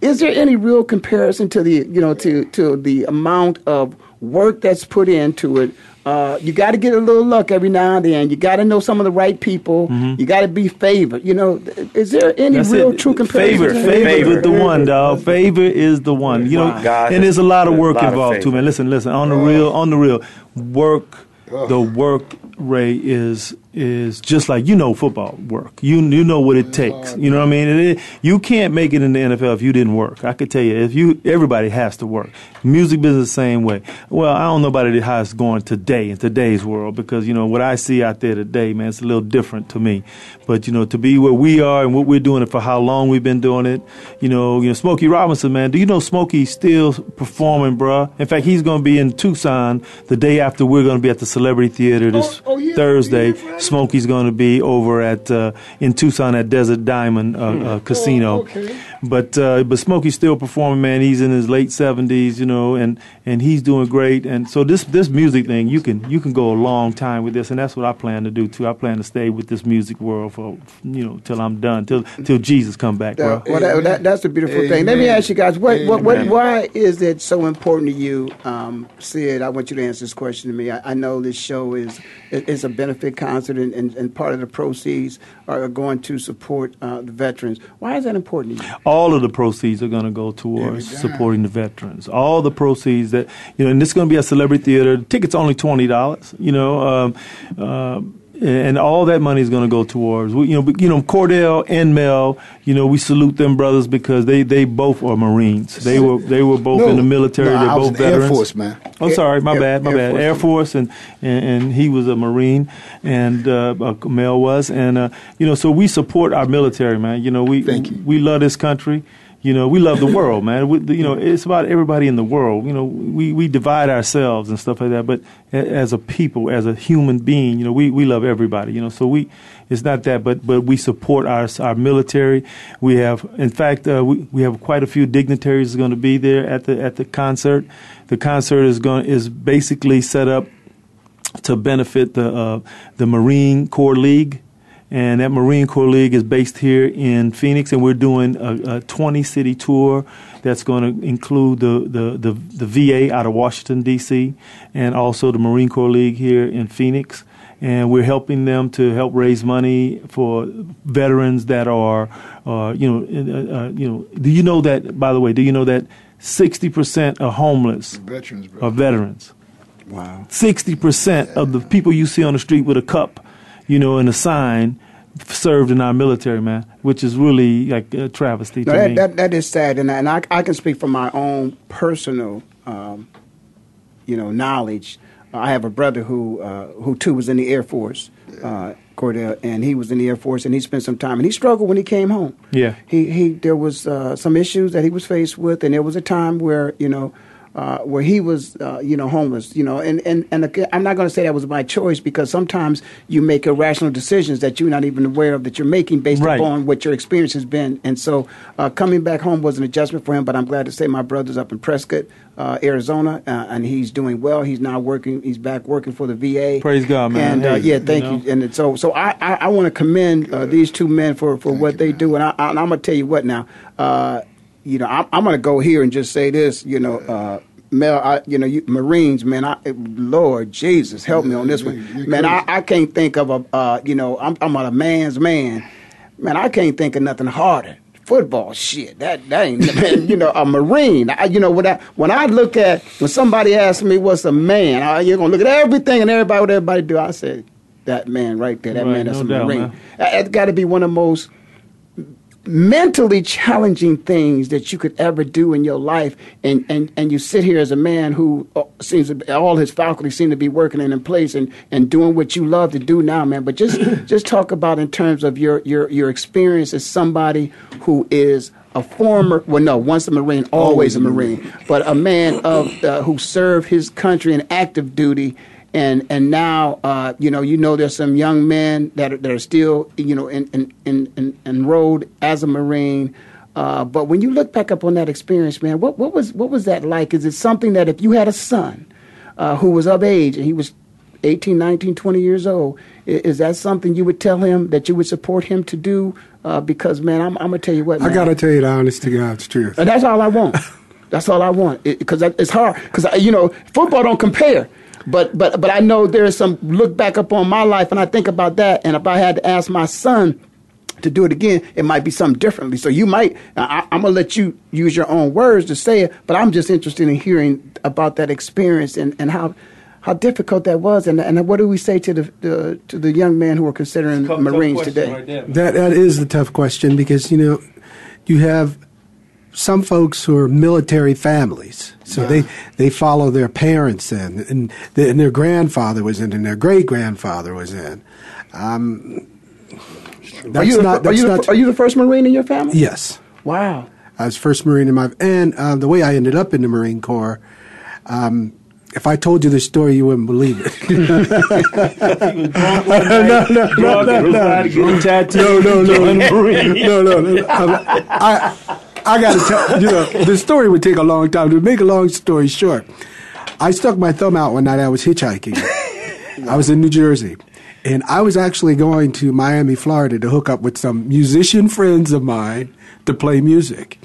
Is there any real comparison to the you know to to the amount of work that's put into it? Uh, you got to get a little luck every now and then. You got to know some of the right people. You got to be favored. You know, is there any Mm-hmm. That's real it. true comparison? Favor, to favor, Favor. with the one, dog. Favor is the one. You know, God and there's a lot of work a lot of involved too, man. Listen, listen. On the real, on the real, work. The work, Ray, is is just like you know football work. You you know what it takes. You know what I mean? It, you can't make it in the NFL if you didn't work. I could tell you if you everybody has to work. Music business the same way. Well, I don't know about it how it's going today in today's world because you know what I see out there today, man, it's a little different to me. But you know, to be where we are and what we're doing it for how long we've been doing it, you know, you know, Smokey Robinson, man. Do you know Smokey's still performing, bruh? In fact, he's going to be in Tucson the day after we're going to be at the Celebrity Theater this Oh, oh, yeah, Thursday. yeah, Smokey's going to be over at uh, in Tucson at Desert Diamond uh, uh, Casino. Oh, okay. But uh, but Smokey's still performing, man. He's in his late seventies, you know, and, and he's doing great. And so this this music thing, you can you can go a long time with this, and that's what I plan to do too. I plan to stay with this music world for you know till I'm done, till till Jesus come back, bro. Uh, well, that, that, that's a beautiful thing. Let me ask you guys, what, what, what, why is it so important to you, um, Sid? I want you to answer this question to me. I, I know this show is is a benefit concert, and, and, and part of the proceeds are going to support uh, the veterans. Why is that important to you? all of the proceeds are going to go towards supporting the veterans. All the proceeds that you know, and this is going to be a celebrity theater. The Tickets only twenty dollars. You know. Um, um, and all that money is going to go towards, we- you know, you know, Cordell and Mel. You know, we salute them brothers because they, they both are Marines. They were they were both No, in the military. no, They're both the Air. Force, man. I'm sorry, my Air- bad, my Air bad. Force. Air Force, and, and and he was a Marine, and uh, uh, Mel was, and uh, you know, so we support our military, man. You know, we we love this country. You know, we love the world, man. We, you know, it's about everybody in the world. You know, we, we divide ourselves and stuff like that, but as a people, as a human being, you know, we, we love everybody. You know, so we it's not that, but but we support our our military. We have, in fact, uh, we we have quite a few dignitaries going to be there at the at the concert. The concert is going is basically set up to benefit the uh, the Marine Corps League, and that Marine Corps League is based here in Phoenix, and we're doing a, a 20 city tour that's going to include the, the, the, the VA out of Washington D.C. and also the Marine Corps League here in Phoenix. And we're helping them to help raise money for veterans that are, uh, you know, uh, uh, you know. Do you know that? By the way, do you know that 60% of homeless Veterans, bro. are veterans? Wow. Sixty percent of the people you see on the street with a cup, you know, and a sign, served in our military, man, which is really like a travesty No, to that, me. that, that is sad, and, I- and I, I can speak from my own personal, um, you know, knowledge. I have a brother who uh, who too was in the Air Force, uh, Cordell, and he was in the Air Force, and he spent some time, and he struggled when he came home. yeah, He he, there was uh, some issues that he was faced with, and there was a time where you know. Uh, where he was, uh, you know, homeless, you know, and and and the, I'm not going to say that was by choice because sometimes you make irrational decisions that you're not even aware of that you're making based Right. upon what your experience has been. And so, uh, coming back home was an adjustment for him. But I'm glad to say my brother's up in Prescott, uh, Arizona, uh, and he's doing well. He's now working. He's back working for the VA. Praise God, man. And uh, Hey, yeah, thank you you. know. And so, so I I, I want to commend uh, these two men for for what they do. And I, I, I'm going to tell you what now. You know, I'm, I'm going to go here and just say this. You know. Uh, Mel, I, you know, you, Marines, man. I, Lord Jesus, help me on this one, man. I, I can't think of a, uh, you know, I'm, I'm a man's man, man. I can't think of nothing harder. Football, shit. That that ain't, man, you know, a Marine. I, you know, when I when I look at when somebody asks me what's a man, I, you're gonna look at everything and everybody what everybody do. I say that man right there, that Right, man, that's no a doubt, Marine. Man. That, has got to be one of the most mentally challenging things that you could ever do in your life and and and you sit here as a man who uh, seems to be, all his faculty seem to be working in place and and doing what you love to do now man. But just just talk about in terms of your your your experience as somebody who is a former well no once a marine always a marine. but a man of uh, who served his country in active duty and and now uh, you know you know there's some young men that are, that are still you know in, in, in, in, enrolled as a marine. Uh, but when you look back up on that experience, man, what what was what was that like? Is it something that if you had a son uh, who was of age and he was 18, 19, 20 years old, i- is that something you would tell him that you would support him to do? Uh, because man, I'm, I'm gonna tell you what, I got to tell you the honest to God's truth. And that's all I want. That's all I want. Because it's hard. Because you know, football don't compare. But but but I know there's some look back upon my life, and I think about that. And if I had to ask my son to do it again, it might be something differently. So you might. I, I'm gonna let you use your own words to say it. But I'm just interested in hearing about that experience and, and how. How difficult that was, and and what do we say to the, the to the young men who are considering Marines today? That that is the tough question because you know you have some folks who are military families, so they they follow their parents in, and, the, and their grandfather was in, and their great grandfather was in. Um, Are you, the, not, are, that's you the, not, are you the first Marine in your family? yes. Wow. I was first Marine in my, and uh, the way I ended up in the Marine Corps, um, if I told you this story, you wouldn't believe it. no, no, no, no, no, no. No, no, no, no, no, no. I, I got to tell you know the story would take a long time. To make a long story short, I stuck my thumb out one night. I was hitchhiking. I was in New Jersey, and I was actually going to Miami, Florida, to hook up with some musician friends of mine to play music.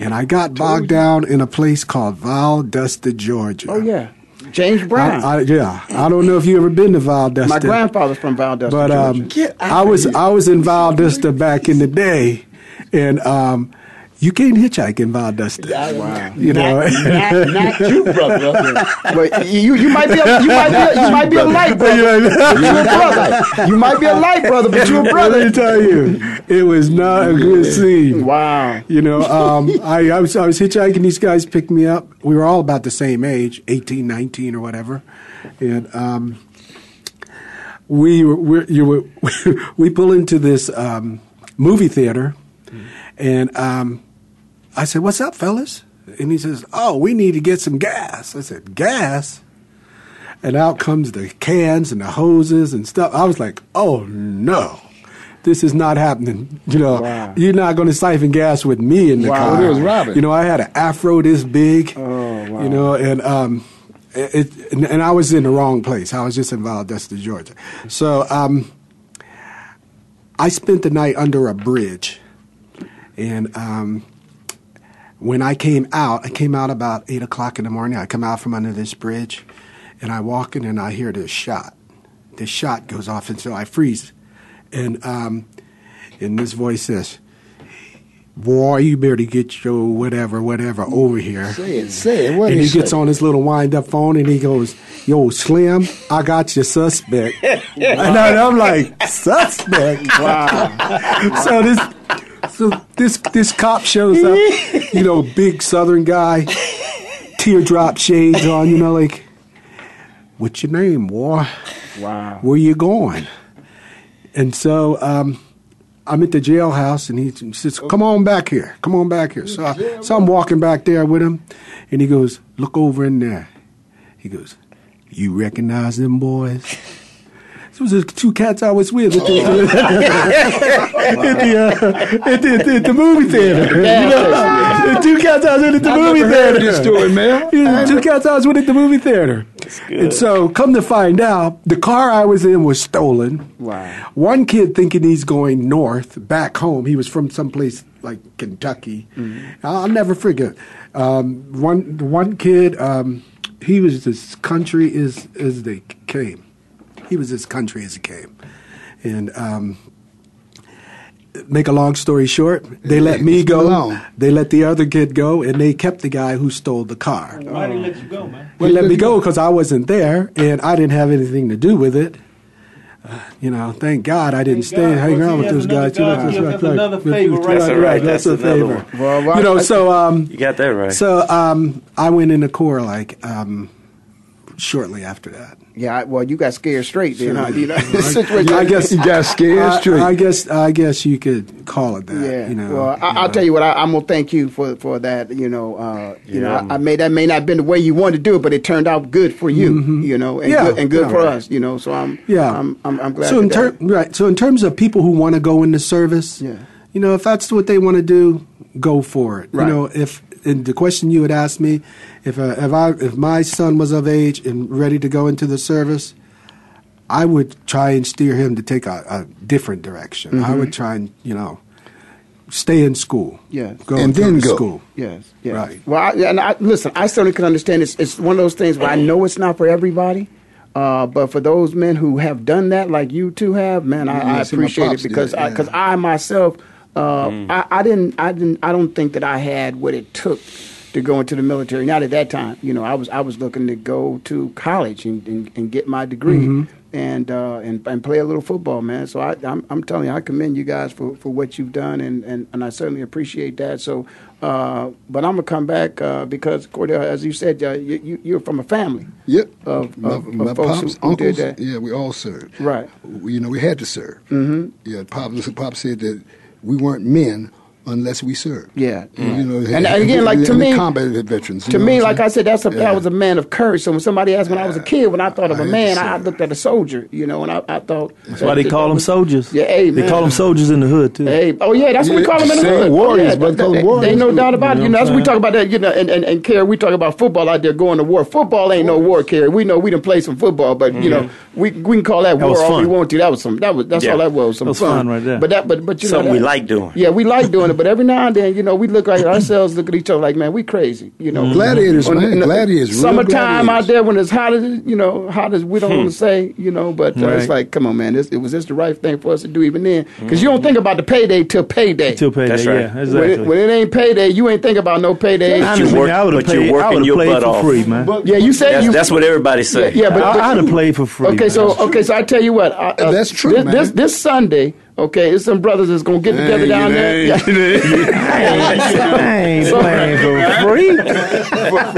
And I got bogged down in a place called Valdosta, Georgia. Oh yeah. James Brown. I, I, yeah, I don't know if you ever been to Valdosta. My grandfather's from Valdosta, but um, I was I was in Valdosta back in the day, and um, you can't hitchhike in Valdosta. Wow. You know, not, not, not you, brother. but you, you might be a, you might be a, you might be a light brother. but you a brother. You might be a light brother, but you a brother. Let me tell you, it was not a good scene. Wow. You know, um, I, I was I was hitchhiking. These guys picked me up. We were all about the same age, 18, 19 or whatever, and. Um, we were, you were, we pull into this um, movie theater, and um, I said, "What's up, fellas?" And he says, "Oh, we need to get some gas." I said, "Gas?" And out comes the cans and the hoses and stuff. I was like, "Oh no." This is not happening. You know, Wow. you're not going to siphon gas with me in the Wow. car. It was Robin. You know, I had an afro this big. Oh, wow. You know, and um, it, and, and I was in the wrong place. I was just in Valdosta, Georgia. So um, I spent the night under a bridge, and um, when I came out, I came out about eight o'clock in the morning. I come out from under this bridge, and I walk in, and I hear this shot. This shot goes off, and so I freeze, and um, and this voice says. Boy, you better get your whatever, whatever over here. Say it, say it. What and he gets say? on his little wind up phone and he goes, Yo, Slim, I got your suspect. and I, I'm like, Suspect? Wow. so this so this this cop shows up, you know, big southern guy, teardrop shades on, you know, like, What's your name, boy? Wow. Where you going? And so um, I'm at the jailhouse, and he says, "Come on back here, come on back here." So, I, so I'm walking back there with him, and he goes, "Look over in there." He goes, "You recognize them boys?" It was the two cats I was with at the, at the, uh, at the, at the, at the movie theater. You know, the two cats I was with at the I movie never heard theater. this story, man. Yeah, the two cats I was with at the movie theater. And so, come to find out, the car I was in was stolen. Wow. One kid thinking he's going north, back home. He was from someplace like Kentucky. I'll never forget. Um, one one kid, um, he was as country as as they came. He was as country as he came, and. Um, Make a long story short, they let me go. They let the other kid go, and they kept the guy who stole the car. Why did he let you go, man? They let me go because I wasn't there and I didn't have anything to do with it. Uh, you know, thank God I didn't stay and hang around with those guys. You know, God, that's that's right, another right. favor right That's there. all right. That's, That's a favor. one. Well, You know, so um, You got that right. so um, I went into Corps like um, shortly after that. Yeah, I- well, you got scared straight then, huh? You know, I, I guess You got scared I, straight. I guess I guess you could call it that. Yeah. You know, well, I, you I'll know. tell you what. I, I'm gonna thank you for for that. You know, uh, you know, I, I may that may not have been the way you wanted to do it, but it turned out good for you. Mhm. You know, and Yeah, good, and good yeah. for us. You know, so I'm Yeah, I'm I'm, I'm glad. So in that ter- right, so in terms of people who want to go into service, Yeah. you know, if that's what they want to do, go for it. Right. You know, if and the question you had asked me, if uh, if I if my son was of age and ready to go into the service, I would try and steer him to take a, a different direction. I Mhm. would try and you know stay in school. Yes. go And then go. school. Yes, yes. Right. Well, I, and I, listen, I certainly can understand. It's, it's one of those things where I know it's not for everybody, uh, but for those men who have done that, like you two have, man, I, Yeah, I appreciate it did because that, I, because I myself, uh, I, I didn't, I didn't, I don't think that I had what it took to go into the military. Not at that time, you know, I was, I was looking to go to college and, and, and get my degree. Mhm. And, uh, and and play a little football, man. So I, I'm, I'm telling you, I commend you guys for, for what you've done, and, and, and I certainly appreciate that. So, uh, but I'm gonna come back uh, because Cordell, as you said, uh, you, you, you're from a family. Yep. Of, my, of, of my folks pops, who, who uncles, did that. yeah, we all served. Right. We- You know, we had to serve. Mm-hmm. Yeah, Pop, Pop said that we weren't men unless we serve. Yeah, you know, and, and again, like to and the me, combat veterans. to me, like I said, that's a, Yeah. that was a man of courage. So when somebody asked when I was a kid, when I thought of a I man, I, I looked at a soldier. You know, and I, I thought That's why they call them soldiers. Yeah, hey, They call them soldiers in the hood too. Hey, oh yeah, that's what we call them in the hood. warriors, yeah, but call them there- warriors, Ain't no doubt about it. You You know know, that's what what we talk about that. You know, and and, and Kerry, we talk about football out there going to war. Football ain't no war, Kerry. We know we didn't play some football, but you know, mm-hmm. we we can call that, That war was all we want to. That was some. That was that's Yeah. all that was. Some That was fun right there. But that, but but you Something know, we like doing. Yeah, we like doing it, but every now and then, you know, we look like ourselves, look at each other like, man, we crazy. You know, mm-hmm. Gladiators, When- man. Gladiators, real Summertime gladiators. out there when it's hot as you know, hot as we don't hmm. want to say, you know, but uh, it's like, come on, man, this, it was just the right thing for us to do even then, because you don't think about the payday till payday. Till payday, That's right. yeah, When exactly. it, when it ain't payday, you ain't think about no payday. Honestly, work- I would have you're played. I working your butt for off. free, man. yeah, you said That's, you. that's what everybody say. Yeah, but, I, but I'd have played for free. Okay, so okay, so I tell you what. I, I, That's true, this, man. This this Sunday, okay, it's some brothers that's gonna get together Hey, down you there. ain't- Yeah. I ain't playing for free.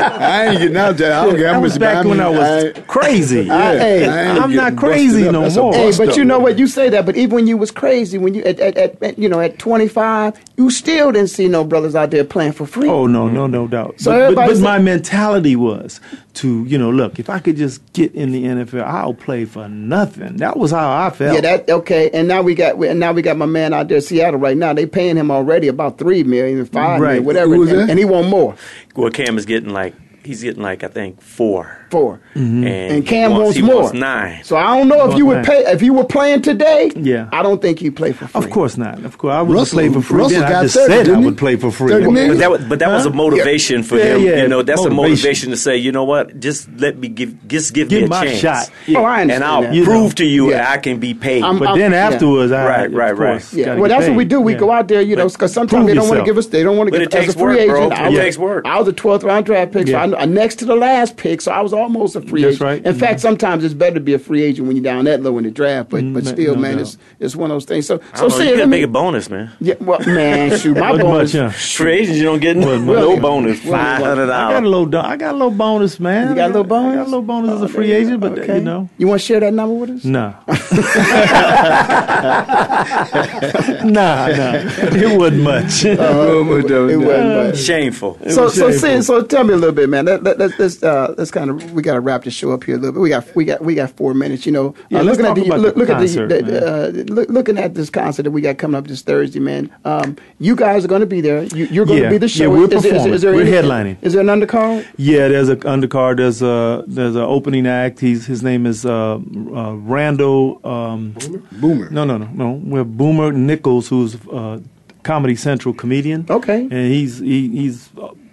I ain't getting out there. I don't care how was much back when I mean, was crazy. I- hey, I ain't I'm not crazy no more. Hey, but you know what? You say that, but even when you was crazy, when you at, at, at, at, you know at 25, you still didn't see no brothers out there playing for free. Oh no, no, no doubt. So but, but, but my mentality was to, you know, look, if I could just get in the NFL, I'll play for nothing. That was how I felt. Yeah, that okay. And now we got and now we got my man out there in Seattle right now. They paying him already about three million, five million, Right. whatever, Who was and, that? and he want more. Well, Kam is getting like he's getting like I think four, Four. Mm-hmm. and, And Kam he wants, he more. Wants nine. So I don't know if you would nine. pay if you were playing today. Yeah. I don't think you play for free. Of course not. Of course, I would Russell- play for free. Russell then I got just 30, said I didn't he? would play for free. 30 million? But that was, but that was a Huh? motivation for Yeah, him. yeah, you know, that's a motivation. motivation to say, you know what, just let me give, just give, Give me a my chance. shot. Oh, I understand and I'll that. Prove to you Yeah. I can be paid. I'm- But I'm- then afterwards, I Right, right, right. Yeah, well, that's what we do. We go out there, you know, because sometimes they don't want to give us. They don't want to But give us as a free agent. It I was, takes work. I was a 12th round draft pick, Yeah. so I, I next to the last pick, so I was almost a free That's agent. right. In fact, sometimes it's better to be a free agent when you're down that low in the draft. But but Mm, still, no man, doubt. it's it's one of those things. So I so know, see, you let could me- make a bonus, man. Yeah, well, man, shoot, my bonus. much, huh? Free agents, you don't get no, Really? no bonus. Really? Five hundred I got a little, I got a little bonus, man. You got a little bonus? I got a little bonus as a free agent, but Okay. you know, You want to share that number with us? nah, nah, nah. It wasn't much. Oh, uh, It wasn't much. Shameful. So, so, shameful. see, so tell me a little bit, man. Let, let, let's let's uh, let's kind of we got to wrap the show up here a little bit. We got we got we got four minutes. You know, Yeah, uh, looking at the look, the look concert, at the, the uh, look, looking at this concert that we got coming up this Thursday, man. Um, you guys are going to be there. You, you're going to Yeah. be the show. Yeah, we're Is- is- is- performing. is there We're any- headlining. Is there an undercard? Yeah, there's an undercard. There's a there's an opening act. He's his name is uh, uh, Randall. Um, Boomer. No, no, no, no. We're Boomer Nichols, who's uh, Comedy Central comedian. Okay. and he's he, he's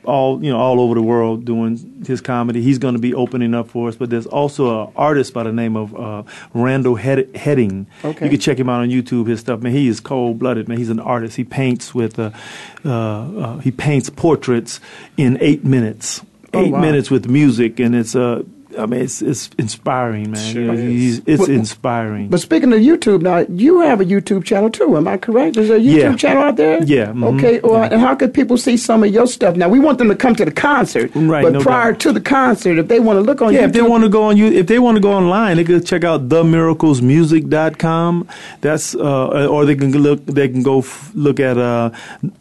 all you know all over the world doing his comedy. He's going to be opening up for us. But there's also an artist by the name of uh, Randall Head- Heading. Okay. you can check him out on YouTube. His stuff, man. He is cold blooded, man. He's an artist. He paints with uh, uh, uh, he paints portraits in eight minutes. Oh, Eight wow. minutes with music, and it's uh, I mean, it's it's inspiring, man. You know, he's, it's But- inspiring. But speaking of YouTube, now you have a YouTube channel too. Am I correct? Is there a YouTube Yeah. channel out there? Yeah, mhm. Okay. Well, and how could people see some of your stuff? Now we want them to come to the concert, Right, But no prior doubt. to the concert, if they want to look on yeah, YouTube, if they want to go on you, if they want to go online, they can check out themiraclesmusic.com. That's uh, or they can look. They can go f- look at uh,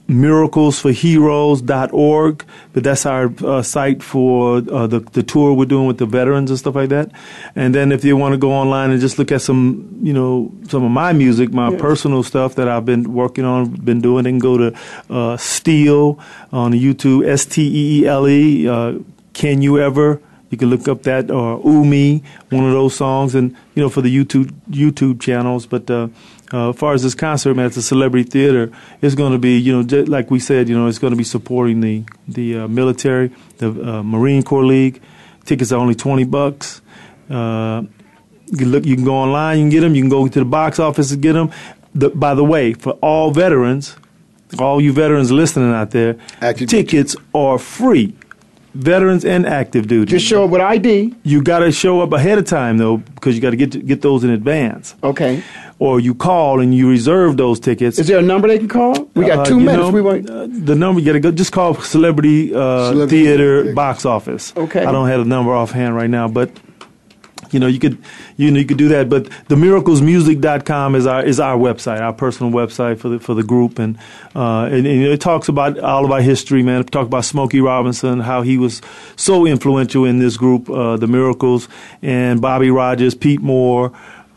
miraclesforheroes.org. But that's our uh, site for uh, the the tour we're doing with the veterans and stuff like that. And then if you want to go online and just look at some, you know, some of my music, my personal stuff that I've been working on, been doing, they can go to uh, Steele on YouTube, S T E E L E. Uh, Can you ever? You can look up that or Ooh Me, one of those songs, and you know for the YouTube YouTube channels. But uh, uh, as far as this concert, man, it's a celebrity theater. It's going to be, you know, just like we said, you know, it's going to be supporting the the uh, military, the uh, Marine Corps League. Tickets are only twenty bucks. Uh, you can look, you can go online, you can get them. You can go to the box office and get them. The, by the way, for all veterans, all you veterans listening out there, tickets are free. Veterans and active duty. Just show up with ID. You got to show up ahead of time though, because you got to get get those in advance. Okay. Or you call and you reserve those tickets. Is there a number they can call? We got Uh, two you minutes. know, we want. uh, the number. You got to go. Just call Celebrity, uh, Celebrity Theater box office. Okay. I don't have the number offhand right now, but you know you could you know you could do that but themiraclesmusic.com is our is our website our personal website for the for the group and uh, and, and it talks about all of our history man it talk about Smokey Robinson how he was so influential in this group uh, the Miracles and Bobby Rogers Pete Moore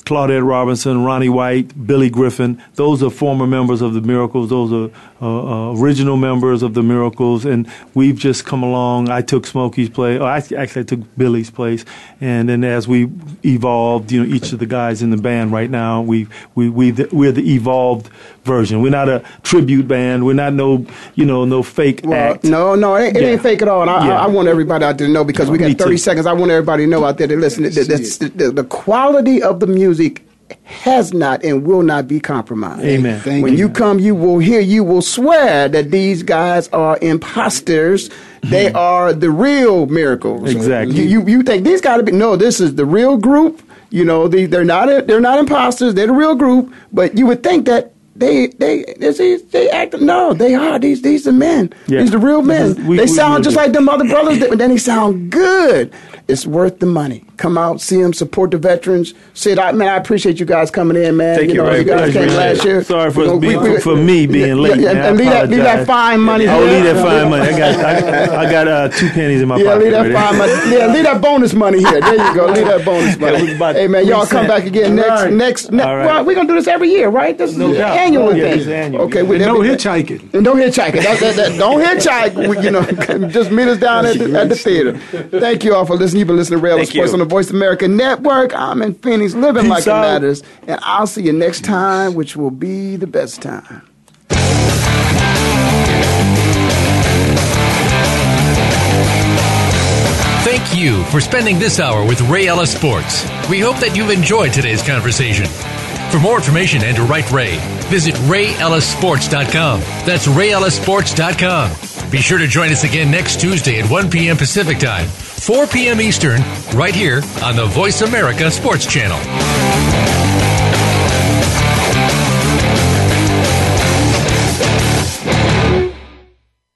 Claudette Robinson, Ronnie White, Billy Griffin. Those are former members of the Miracles. Those are uh, uh, original members of the Miracles, and we've just come along. I took Smokey's place. Oh, I, actually, I took Billy's place, and then as we evolved, you know, each of the guys in the band right now, we we we we're the evolved version. We're not a tribute band. We're not no you know no fake well, act. No, no, it, it yeah. ain't fake at all. And I, yeah. I, I, want everybody out there to know because we got 30 seconds. I want everybody to know out there to listen. The, the, the, the quality of the music music has not and will not be compromised. Amen. Thank when you. you come, you will hear, you will swear that these guys are imposters. They hmm. are the real miracles. Exactly. You, you, you think these got to be? No, this is the real group. You know, they, they're not they're not imposters. They're the real group. But you would think that they they they, they act no they are these these are men yeah. these are real men we, they we, sound we, just like them other brothers but then they sound good it's worth the money come out, see them, support the veterans. Sid, I, man, I appreciate you guys coming in, man. Thank you, know, you guys came last year. Sorry for, you know, being, for me being late. Yeah, and leave that, leave that fine money. Oh, leave that fine money. I got I, I got uh, two pennies in my pocket. yeah, pocket. Leave that fine money. Yeah, leave that bonus money here. There you go. Leave that bonus money. hey man, y'all come back again next next. next right. well, we're gonna do this every year, right? This is no an annual oh, yeah, thing. Annual. Okay, with no hitchhiking. And don't hitchhiking. That, that, that, don't hitchhike. you know, just meet us down at the, at the theater. Thank you all for listening. You've been listening to Ray Ellis Sports on the Voice America Network. I'm in Phoenix, living Peace like out. it matters. And I'll see you next time, which will be the best time. Thank you for spending this hour with Ray Ellis Sports. We hope that you've enjoyed today's conversation. For more information and to write Ray, visit rayellissports.com. That's rayellissports.com. Be sure to join us again next Tuesday at 1 p.m. Pacific Time 4 p.m. Eastern, right here on the Voice America Sports Channel.